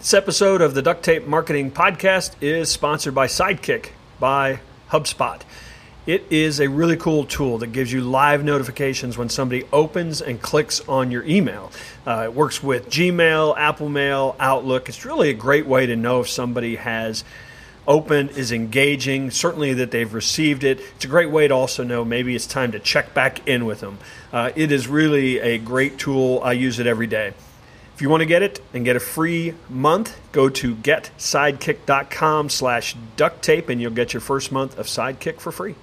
This episode of the Duct Tape Marketing Podcast is sponsored by Sidekick by HubSpot. It is a really cool tool that gives you live notifications when somebody opens and clicks on your email. Uh, it works with Gmail, Apple Mail, Outlook. It's really a great way to know if somebody has open is engaging, certainly that they've received it. It's a great way to also know maybe it's time to check back in with them. Uh, it is really a great tool. I use it every day. If you want to get it and get a free month, go to getsidekick.com slash duct tape and you'll get your first month of Sidekick for free.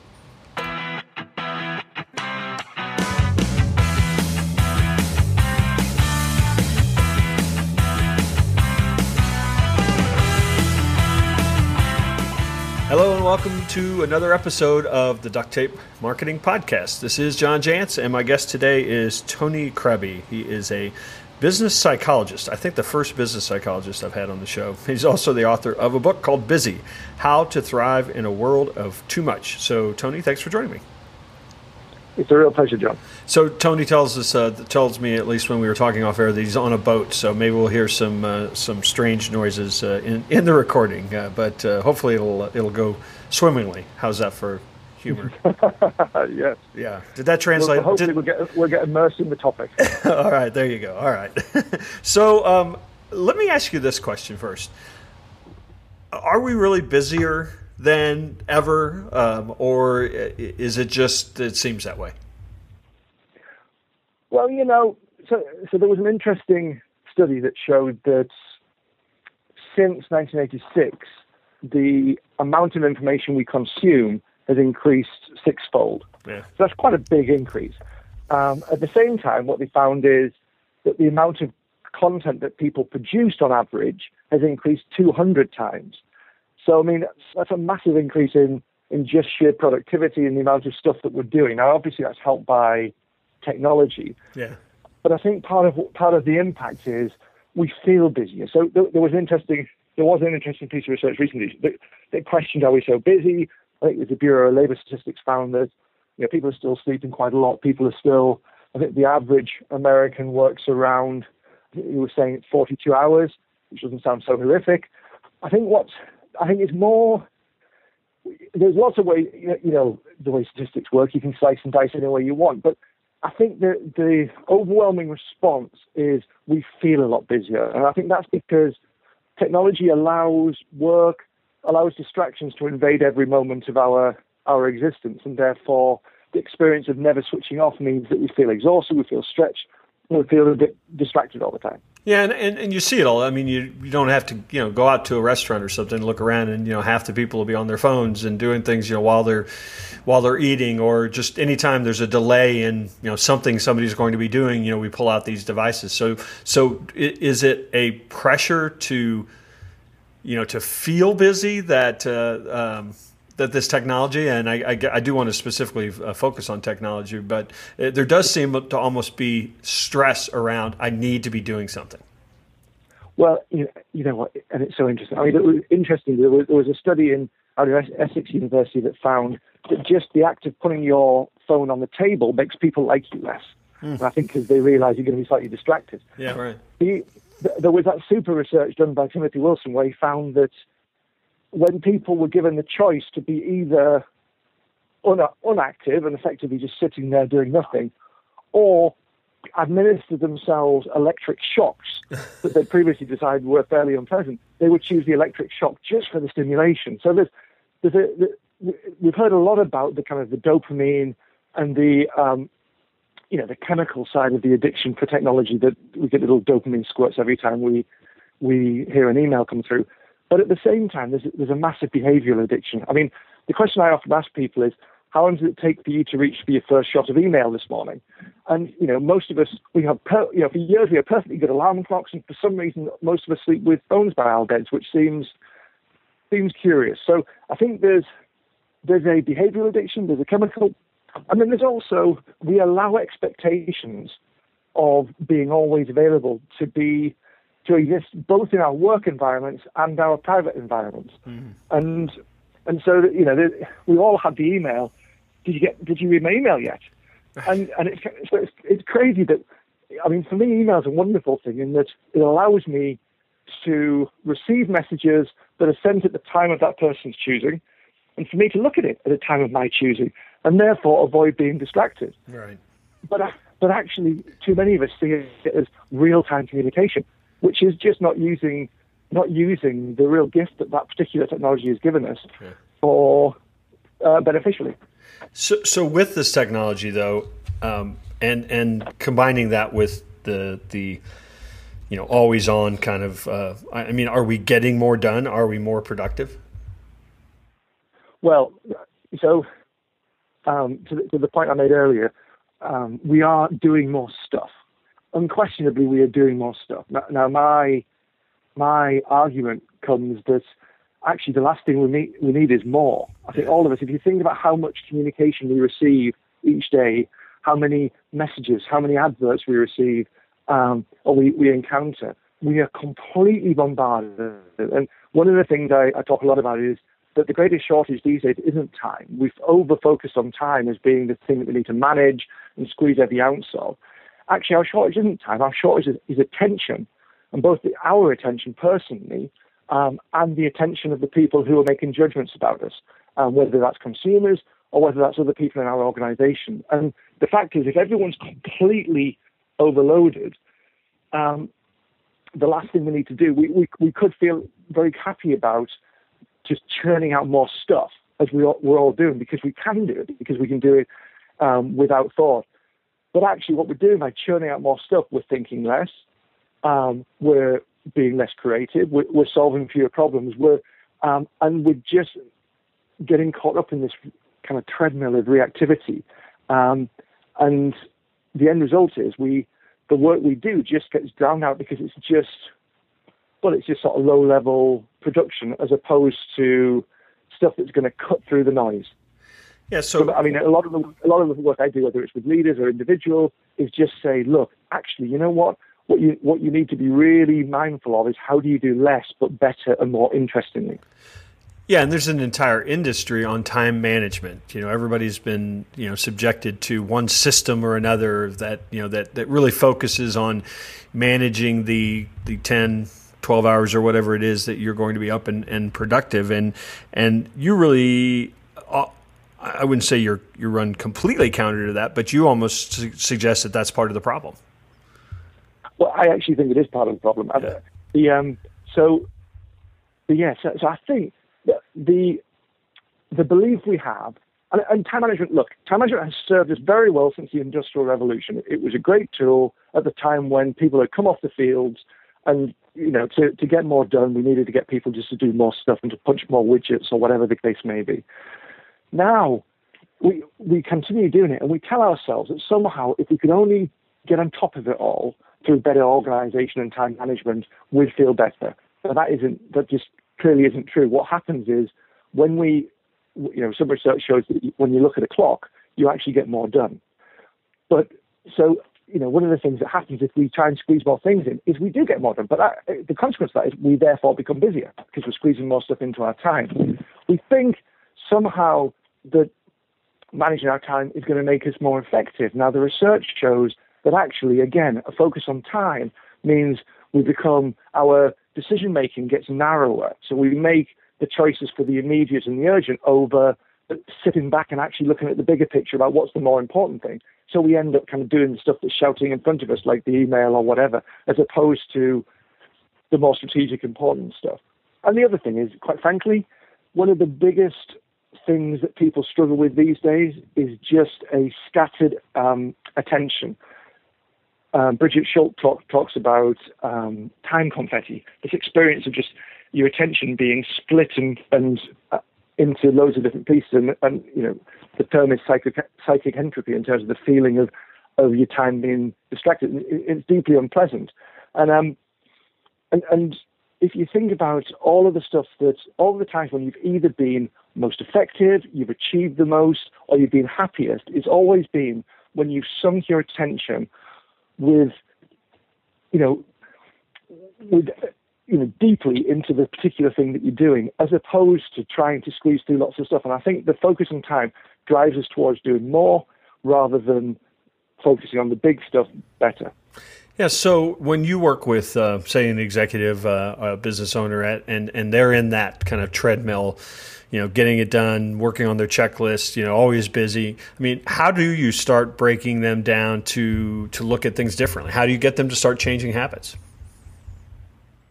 Hello and welcome to another episode of the Duct Tape Marketing Podcast. This is John Jantsch, and my guest today is Tony Crabbe. He is a business psychologist. I think the first business psychologist I've had on the show. He's also the author of a book called Busy How to Thrive in a World of Too Much. So, Tony, thanks for joining me. It's a real pleasure, John. So Tony tells us, uh, tells me at least when we were talking off air, that he's on a boat. So maybe we'll hear some uh, some strange noises uh, in in the recording, uh, but uh, hopefully it'll it'll go swimmingly. How's that for humor. yes. Yeah. Did that translate? Well, hopefully, Did... we'll, get, we'll get immersed in the topic. All right. There you go. All right. so um, let me ask you this question first. Are we really busier than ever, um, or is it just it seems that way? Well, you know, so so there was an interesting study that showed that since 1986, the amount of information we consume has increased sixfold. Yeah. So that's quite a big increase. Um, at the same time, what they found is that the amount of content that people produced on average has increased 200 times. So, I mean, that's a massive increase in, in just sheer productivity and the amount of stuff that we're doing. Now, obviously, that's helped by technology. Yeah. But I think part of part of the impact is we feel busier. So there, there was an interesting there was an interesting piece of research recently that, that questioned are we so busy? I think the Bureau of Labor Statistics found that you know, people are still sleeping quite a lot. People are still, I think the average American works around, you were saying 42 hours, which doesn't sound so horrific. I think what's, I think it's more, there's lots of ways, you know, the way statistics work, you can slice and dice any way you want. But I think the, the overwhelming response is we feel a lot busier. And I think that's because technology allows work allows distractions to invade every moment of our our existence, and therefore the experience of never switching off means that we feel exhausted, we feel stretched, we feel a bit distracted all the time. Yeah, and, and, and, you see it all. I mean, you, you don't have to you know go out to a restaurant or something, look around, and you know half the people will be on their phones and doing things you know while they're while they're eating, or just anytime there's a delay in you know something somebody's going to be doing, you know we pull out these devices. So so is it a pressure to you know, to feel busy that uh, um, that this technology, and I, I, I do want to specifically uh, focus on technology, but it, there does seem to almost be stress around I need to be doing something. Well, you know, you know what, and it's so interesting. I mean, it was interesting. There was, there was a study in out of Essex University that found that just the act of putting your phone on the table makes people like you less. Mm. I think because they realise you're going to be slightly distracted. Yeah, right. The, there was that super research done by Timothy Wilson where he found that when people were given the choice to be either un- unactive and effectively just sitting there doing nothing, or administer themselves electric shocks that they'd previously decided were fairly unpleasant, they would choose the electric shock just for the stimulation. So there's, there's a, we've heard a lot about the kind of the dopamine and the um, you know, the chemical side of the addiction for technology that we get little dopamine squirts every time we we hear an email come through. But at the same time, there's there's a massive behavioural addiction. I mean, the question I often ask people is, how long does it take for you to reach for your first shot of email this morning? And you know, most of us we have per, you know for years we have perfectly good alarm clocks, and for some reason most of us sleep with phones by our beds, which seems seems curious. So I think there's there's a behavioural addiction, there's a chemical and then there's also, we allow expectations of being always available to be, to exist both in our work environments and our private environments. Mm. And, and so, you know, we all had the email. Did you get, did you read my email yet? And, and it's, so it's, it's crazy that, I mean, for me, email is a wonderful thing in that it allows me to receive messages that are sent at the time of that person's choosing, and for me to look at it at the time of my choosing, and therefore avoid being distracted. Right. But but actually, too many of us see it as real-time communication, which is just not using not using the real gift that that particular technology has given us yeah. for uh, beneficially. So, so with this technology, though, um, and and combining that with the the you know always on kind of, uh, I mean, are we getting more done? Are we more productive? Well, so um, to, the, to, the, point I made earlier, um, we are doing more stuff. Unquestionably, we are doing more stuff. Now, now, my my argument comes that actually the last thing we need, we need is more. I think all of us, if you think about how much communication we receive each day, how many messages, how many adverts we receive, um, or we, we encounter, we are completely bombarded. And one of the things I, I talk a lot about is that the greatest shortage these days isn't time. We've over focused on time as being the thing that we need to manage and squeeze every ounce of. Actually, our shortage isn't time. Our shortage is, is attention, and both the, our attention personally um, and the attention of the people who are making judgments about us, um, whether that's consumers or whether that's other people in our organization. And the fact is, if everyone's completely overloaded, um, the last thing we need to do, we, we, we could feel very happy about just churning out more stuff as we all, we're all doing because we can do it, because we can do it um, without thought. But actually, what we're doing by churning out more stuff, we're thinking less, um, we're being less creative, we're, we're solving fewer problems, we're, um, and we're just getting caught up in this kind of treadmill of reactivity. Um, and the end result is we, the work we do just gets drowned out because it's just, well, it's just sort of low level production as opposed to stuff that's going to cut through the noise. Yeah, so I mean, a lot of the a lot of the work I do, whether it's with leaders or individuals, is just say, look, actually, you know what? What you what you need to be really mindful of is how do you do less but better and more interestingly. Yeah, and there's an entire industry on time management. You know, everybody's been you know subjected to one system or another that you know that that really focuses on managing the the 10 12 hours or whatever it is that you're going to be up and, and productive and and you really uh, I wouldn't say you're you run completely counter to that, but you almost su- suggest that that's part of the problem. Well, I actually think it is part of the problem. Yeah. The um, so, yeah, so, so I think the the belief we have, and, and, time management. Look, time management has served us very well since the Industrial Revolution. It was a great tool at the time when people had come off the fields, and you know, to to get more done, we needed to get people just to do more stuff and to punch more widgets or whatever the case may be. Now, we, we continue doing it and we tell ourselves that somehow if we could only get on top of it all through better organization and time management, we'd feel better. But that isn't, that just clearly isn't true. What happens is when we, you know, some research shows that when you look at a clock, you actually get more done. But so, you know, one of the things that happens if we try and squeeze more things in is we do get more done. But that, eh, the consequence of that is we therefore become busier because we're squeezing more stuff into our time. We think somehow that managing our time is going to make us more effective. Now, the research shows that actually, again, a focus on time means we become, our decision making gets narrower. So we make the choices for the immediate and the urgent over sitting back and actually looking at the bigger picture about what's the more important thing. So we end up kind of doing the stuff that's shouting in front of us, like the email or whatever, as opposed to the more strategic, important stuff. And the other thing is, quite frankly, one of the biggest things that people struggle with these days is just a scattered um, attention. Um, Brigid Schulte talk, talks about um, time confetti, this experience of just your attention being split and, and uh, into loads of different pieces. And, and, you know, the term is psychic, psychic entropy in terms of the feeling of, of your time being distracted. It's deeply unpleasant. And, um, and, and if you think about all of the stuff that, all the times when you've either been most effective, you've achieved the most, or you've been happiest, it's always been when you've sunk your attention with, you know, with, you know, deeply into the particular thing that you're doing, as opposed to trying to squeeze through lots of stuff. And I think the focus on time drives us towards doing more rather than focusing on the big stuff better. Yeah. So when you work with, uh, say, an executive, uh, a business owner, at, and and they're in that kind of treadmill, you know, getting it done, working on their checklist, you know, always busy. I mean, how do you start breaking them down to to look at things differently? How do you get them to start changing habits?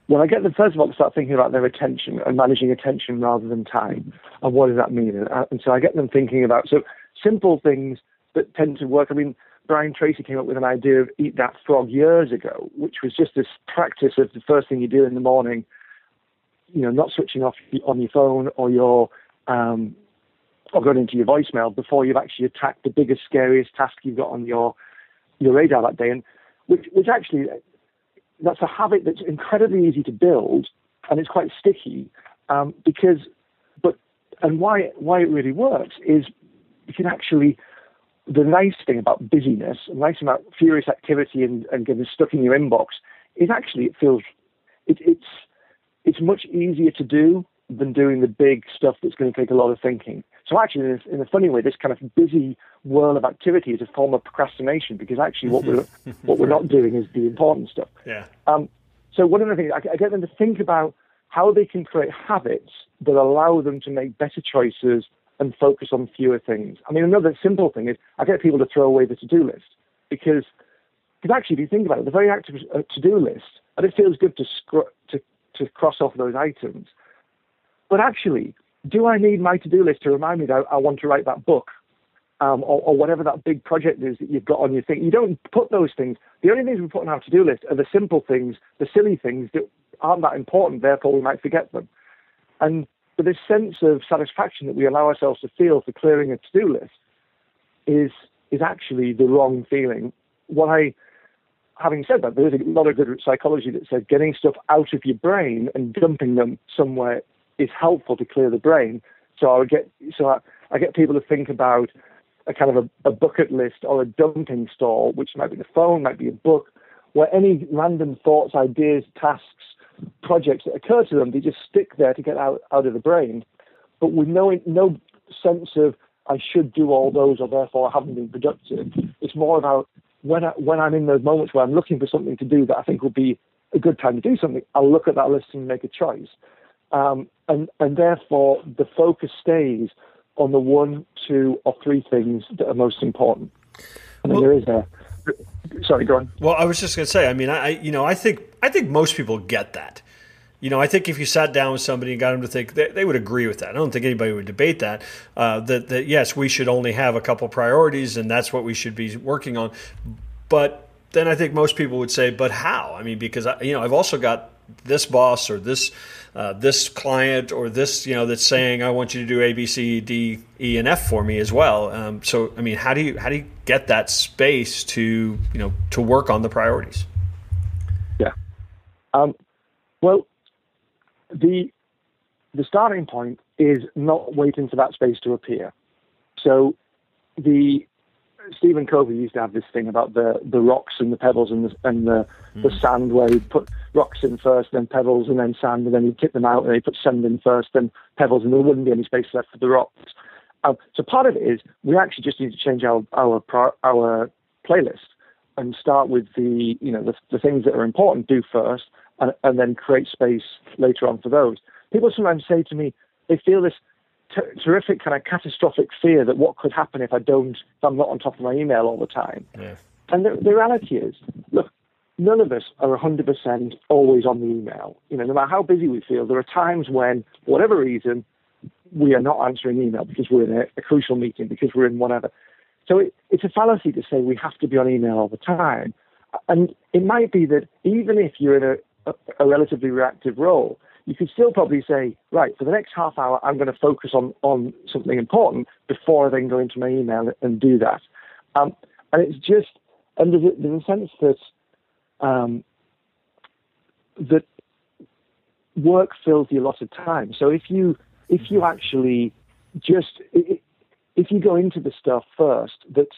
Well, I get them first of all to start thinking about their attention and managing attention rather than time. And what does that mean? And, uh, and so I get them thinking about so simple things that tend to work. I mean, Brian Tracy came up with an idea of eat that frog years ago, which was just this practice of the first thing you do in the morning, you know, not switching off on your phone or your um, or going into your voicemail before you've actually attacked the biggest, scariest task you've got on your your radar that day, and which which actually that's a habit that's incredibly easy to build and it's quite sticky um, because but and why why it really works is you can actually the nice thing about busyness, the nice about furious activity and, and getting stuck in your inbox is actually it feels it, it's it's much easier to do than doing the big stuff that's going to take a lot of thinking. So actually, in a, in a funny way, this kind of busy whirl of activity is a form of procrastination because actually what we're what we're not doing is the important stuff. Yeah. Um, so one of the things I, I get them to think about how they can create habits that allow them to make better choices and focus on fewer things. I mean, another simple thing is I get people to throw away the to-do list because because actually, if you think about it, the very active a to-do list, and it feels good to, scr- to to cross off those items, but actually, do I need my to-do list to remind me that I want to write that book? Um, or, or, whatever that big project is that you've got on your thing. You don't put those things. The only things we put on our to-do list are the simple things, the silly things that aren't that important. Therefore, we might forget them. And but this sense of satisfaction that we allow ourselves to feel for clearing a to-do list is is actually the wrong feeling. What I, having said that, there is a lot of good psychology that says getting stuff out of your brain and dumping them somewhere is helpful to clear the brain. So I would get so I, I get people to think about a kind of a, a bucket list or a dumping store, which might be the phone, might be a book, where any random thoughts, ideas, tasks, projects that occur to them, they just stick there to get out, out of the brain, but with no no sense of I should do all those or therefore I haven't been productive. It's more about when I, when I'm in those moments where I'm looking for something to do that I think would be a good time to do something, I'll look at that list and make a choice. Um, and, and therefore, the focus stays on the one, two, or three things that are most important. I mean, well, there is a. Sorry, go on. Well, I was just going to say. I mean, I you know, I think I think most people get that. You know, I think if you sat down with somebody and got them to think, they, they would agree with that. I don't think anybody would debate that. Uh, that that yes, we should only have a couple priorities, and that's what we should be working on. But then I think most people would say, but how? I mean, because I, you know, I've also got this boss or this uh, this client or this you know that's saying I want you to do A B C D E and F for me as well. Um, so I mean, how do you how do you get that space to you know to work on the priorities? Yeah. Um, well, the the starting point is not waiting for that space to appear. So the Stephen Covey used to have this thing about the, the rocks and the pebbles and the, and the, mm. the sand, where he'd put rocks in first, then pebbles, and then sand, and then he'd tip them out, and he'd put sand in first, then pebbles, and there wouldn't be any space left for the rocks. Um, so part of it is we actually just need to change our our our playlist and start with the you know the, the things that are important do first, and, and then create space later on for those. People sometimes say to me they feel this t- terrific kind of catastrophic fear that what could happen if I don't, if I'm not on top of my email all the time. And the, the reality is, look, none of us are 100% always on the email. You know, no matter how busy we feel, there are times when, for whatever reason, we are not answering email because we're in a, a crucial meeting, because we're in whatever. So it, it's a fallacy to say we have to be on email all the time. And it might be that even if you're in a, a, a relatively reactive role, you could still probably say, right, for the next half hour, I'm going to focus on, on something important before I then go into my email and do that. Um, and it's just, and there's a, there's a sense that um, that work fills the allotted time. So if you if you actually just if you go into the stuff first that's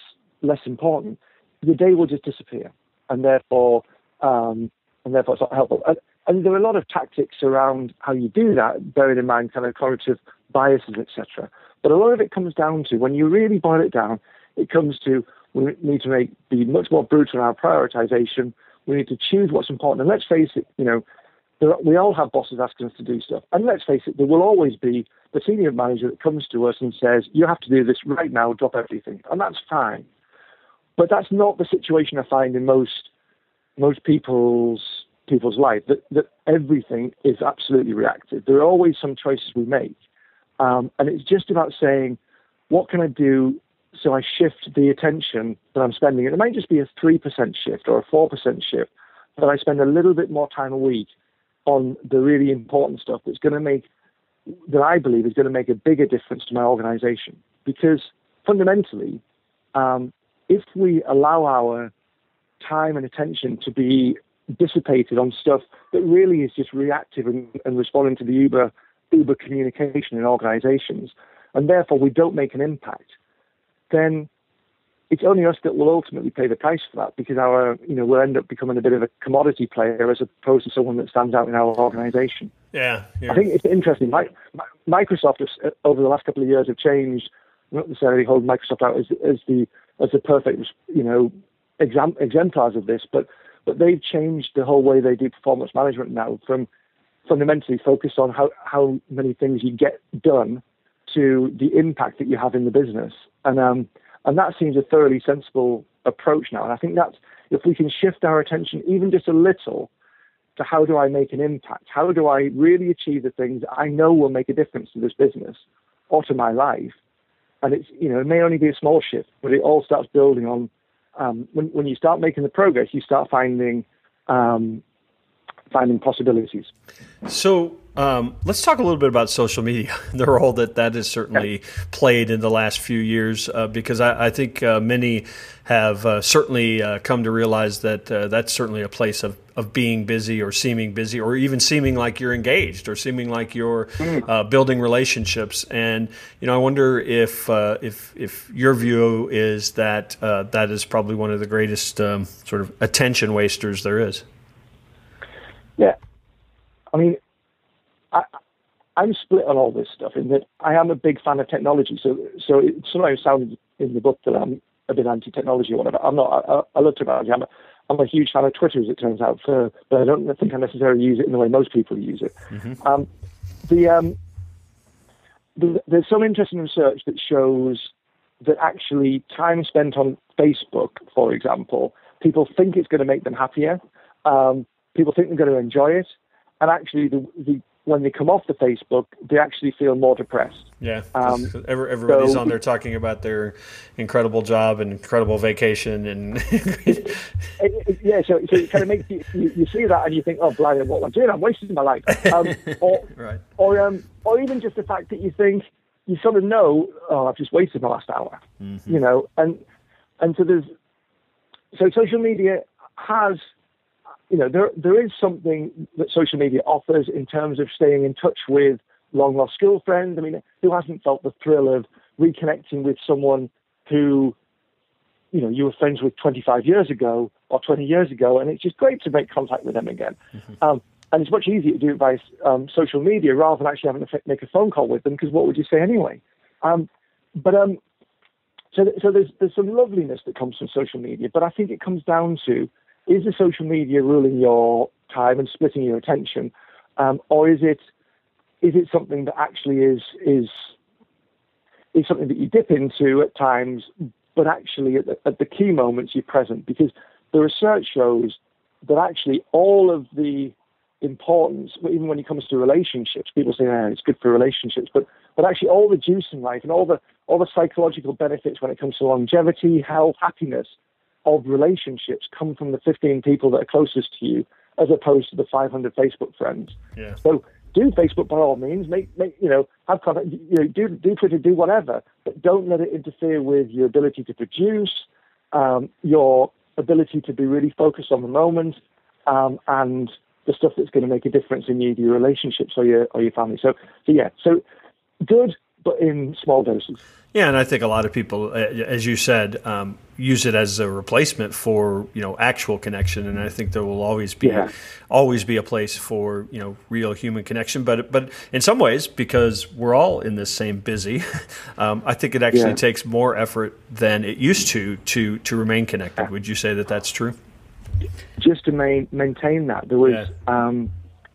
less important, the day will just disappear, and therefore um, and therefore it's not helpful. And, and there are a lot of tactics around how you do that, bearing in mind kind of cognitive biases, etc. But a lot of it comes down to when you really boil it down, it comes to we need to make be much more brutal in our prioritization. We need to choose what's important. And let's face it, you know, there, we all have bosses asking us to do stuff. And let's face it, there will always be the senior manager that comes to us and says, "You have to do this right now. Drop everything," and that's fine. But that's not the situation I find in most most people's people's life. That that everything is absolutely reactive. There are always some choices we make, um, and it's just about saying, "What can I do so I shift the attention that I'm spending. It might just be a 3% shift or a 4% shift, but I spend a little bit more time a week on the really important stuff that's going to make, that I believe is going to make a bigger difference to my organization. Because fundamentally, um, if we allow our time and attention to be dissipated on stuff that really is just reactive and, and responding to the Uber Uber communication in organizations, and therefore we don't make an impact, then it's only us that will ultimately pay the price for that because our, you know, we'll end up becoming a bit of a commodity player as opposed to someone that stands out in our organization. Yeah, I think it's interesting. Microsoft has, uh, over the last couple of years have changed. Not necessarily hold Microsoft out as, as the as the perfect, you know, exam, exemplars of this, but but they've changed the whole way they do performance management now from fundamentally focused on how how many things you get done to the impact that you have in the business. And um, and that seems a thoroughly sensible approach now. And I think that's if we can shift our attention even just a little to how do I make an impact? How do I really achieve the things I know will make a difference to this business or to my life? And it's you know it may only be a small shift, but it all starts building on. Um, when when you start making the progress, you start finding um, finding possibilities. So um, let's talk a little bit about social media, the role that that has certainly played in the last few years, uh, because I, I think uh, many have uh, certainly uh, come to realize that uh, that's certainly a place of, of being busy or seeming busy or even seeming like you're engaged or seeming like you're mm. uh, building relationships. And you know, I wonder if if if your view is that that is probably one of the greatest um, sort of attention wasters there is. Yeah, I mean, I'm split on all this stuff in that I am a big fan of technology. So, so it sometimes sounded in the book that I'm a bit anti-technology or whatever. I'm not. I, I love technology. I'm a, I'm a huge fan of Twitter, as it turns out, for, but I don't think I necessarily use it in the way most people use it. Mm-hmm. Um, the, um, the, there's some interesting research that shows that actually time spent on Facebook, for example, people think it's going to make them happier. Um, people think they're going to enjoy it, and actually, the, the when they come off the Facebook, they actually feel more depressed. Yeah, um, everybody's so, on there talking about their incredible job and incredible vacation, and it, it, yeah, so, so it kind of makes you, you, you see that and you think, oh, bloody, what am I doing? I'm wasting my life. Um, or, right. or, um, or even just the fact that you think you sort of know, oh, I've just wasted my last hour, mm-hmm. you know, and and so there's so social media has you know, there there is something that social media offers in terms of staying in touch with long lost school friends. I mean, who hasn't felt the thrill of reconnecting with someone who, you know, you were friends with 25 years ago or 20 years ago, and it's just great to make contact with them again. Mm-hmm. Um, and it's much easier to do it by um, social media rather than actually having to make a phone call with them because what would you say anyway? Um, but um, so, so there's there's some loveliness that comes from social media, but I think it comes down to is the social media ruling your time and splitting your attention, um, or is it is it something that actually is is is something that you dip into at times, but actually at the, at the key moments you're present? Because the research shows that actually all of the importance, even when it comes to relationships, people say oh, it's good for relationships, but but actually all the juice in life and all the all the psychological benefits when it comes to longevity, health, happiness of relationships come from the 15 people that are closest to you as opposed to the 500 Facebook friends. Yeah. So do Facebook by all means. Make, make you know, have contact. You know, do do Twitter, do whatever, but don't let it interfere with your ability to produce, um, your ability to be really focused on the moment, um, and the stuff that's going to make a difference in your, your relationships or your or your family. So, so yeah, so good, but in small doses. Yeah, and I think a lot of people, as you said, um, use it as a replacement for you know actual connection, and I think there will always be yeah. always be a place for you know real human connection. But but in some ways, because we're all in this same busy, um, I think it actually yeah. takes more effort than it used to to to remain connected. Would you say that that's true? just to main, maintain that, there was Yeah. um,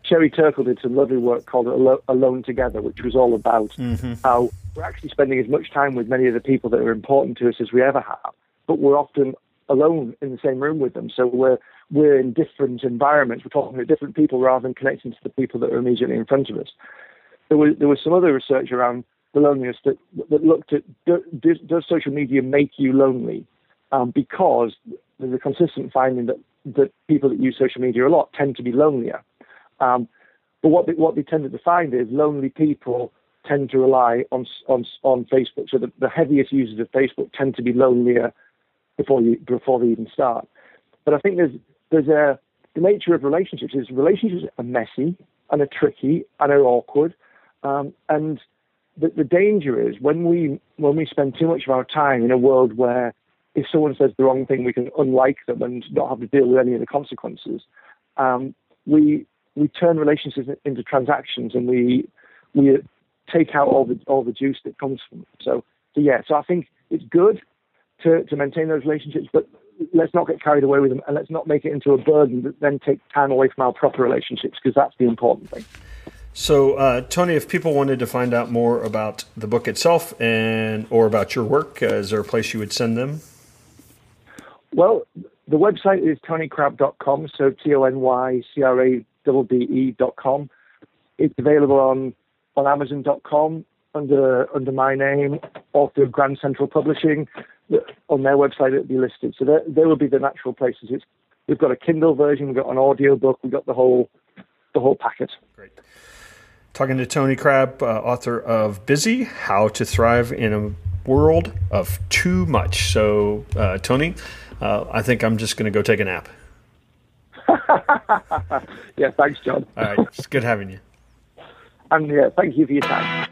Sherry Turkle did some lovely work called Alone Together, which was all about Mm-hmm. how we're actually spending as much time with many of the people that are important to us as we ever have, but we're often alone in the same room with them. So we're we're in different environments. We're talking to different people rather than connecting to the people that are immediately in front of us. There was there was some other research around the loneliness that that looked at do, does, does social media make you lonely? Um, because there's a consistent finding that that people that use social media a lot tend to be lonelier. Um, but what they, what they tended to find is lonely people tend to rely on on on Facebook. So the, the heaviest users of Facebook tend to be lonelier before you before they even start. But I think there's there's a the nature of relationships is relationships are messy and are tricky and are awkward, um, and the, the danger is when we when we spend too much of our time in a world where if someone says the wrong thing we can unlike them and not have to deal with any of the consequences. Um, we we turn relationships into transactions and we we take out all the all the juice that comes from it. So, so yeah, so I think it's good to, to maintain those relationships, but let's not get carried away with them and let's not make it into a burden that then take time away from our proper relationships because that's the important thing. So, uh, Tony, if people wanted to find out more about the book itself and or about your work, uh, is there a place you would send them? Well, the website is tonycrabbe.com, so T O N Y C R A B It's available on, on Amazon.com under under my name or through Grand Central Publishing. On their website, it'll be listed. So there, there will be the natural places. It's, we've got a Kindle version, we've got an audio book, we've got the whole the whole packet. Great. Talking to Tony Crabbe, uh, author of Busy How to Thrive in a World of Too Much. So, uh, Tony, uh, I think I'm just going to go take a nap. yeah, thanks, John. All right. It's good having you. And yeah, thank you for your time.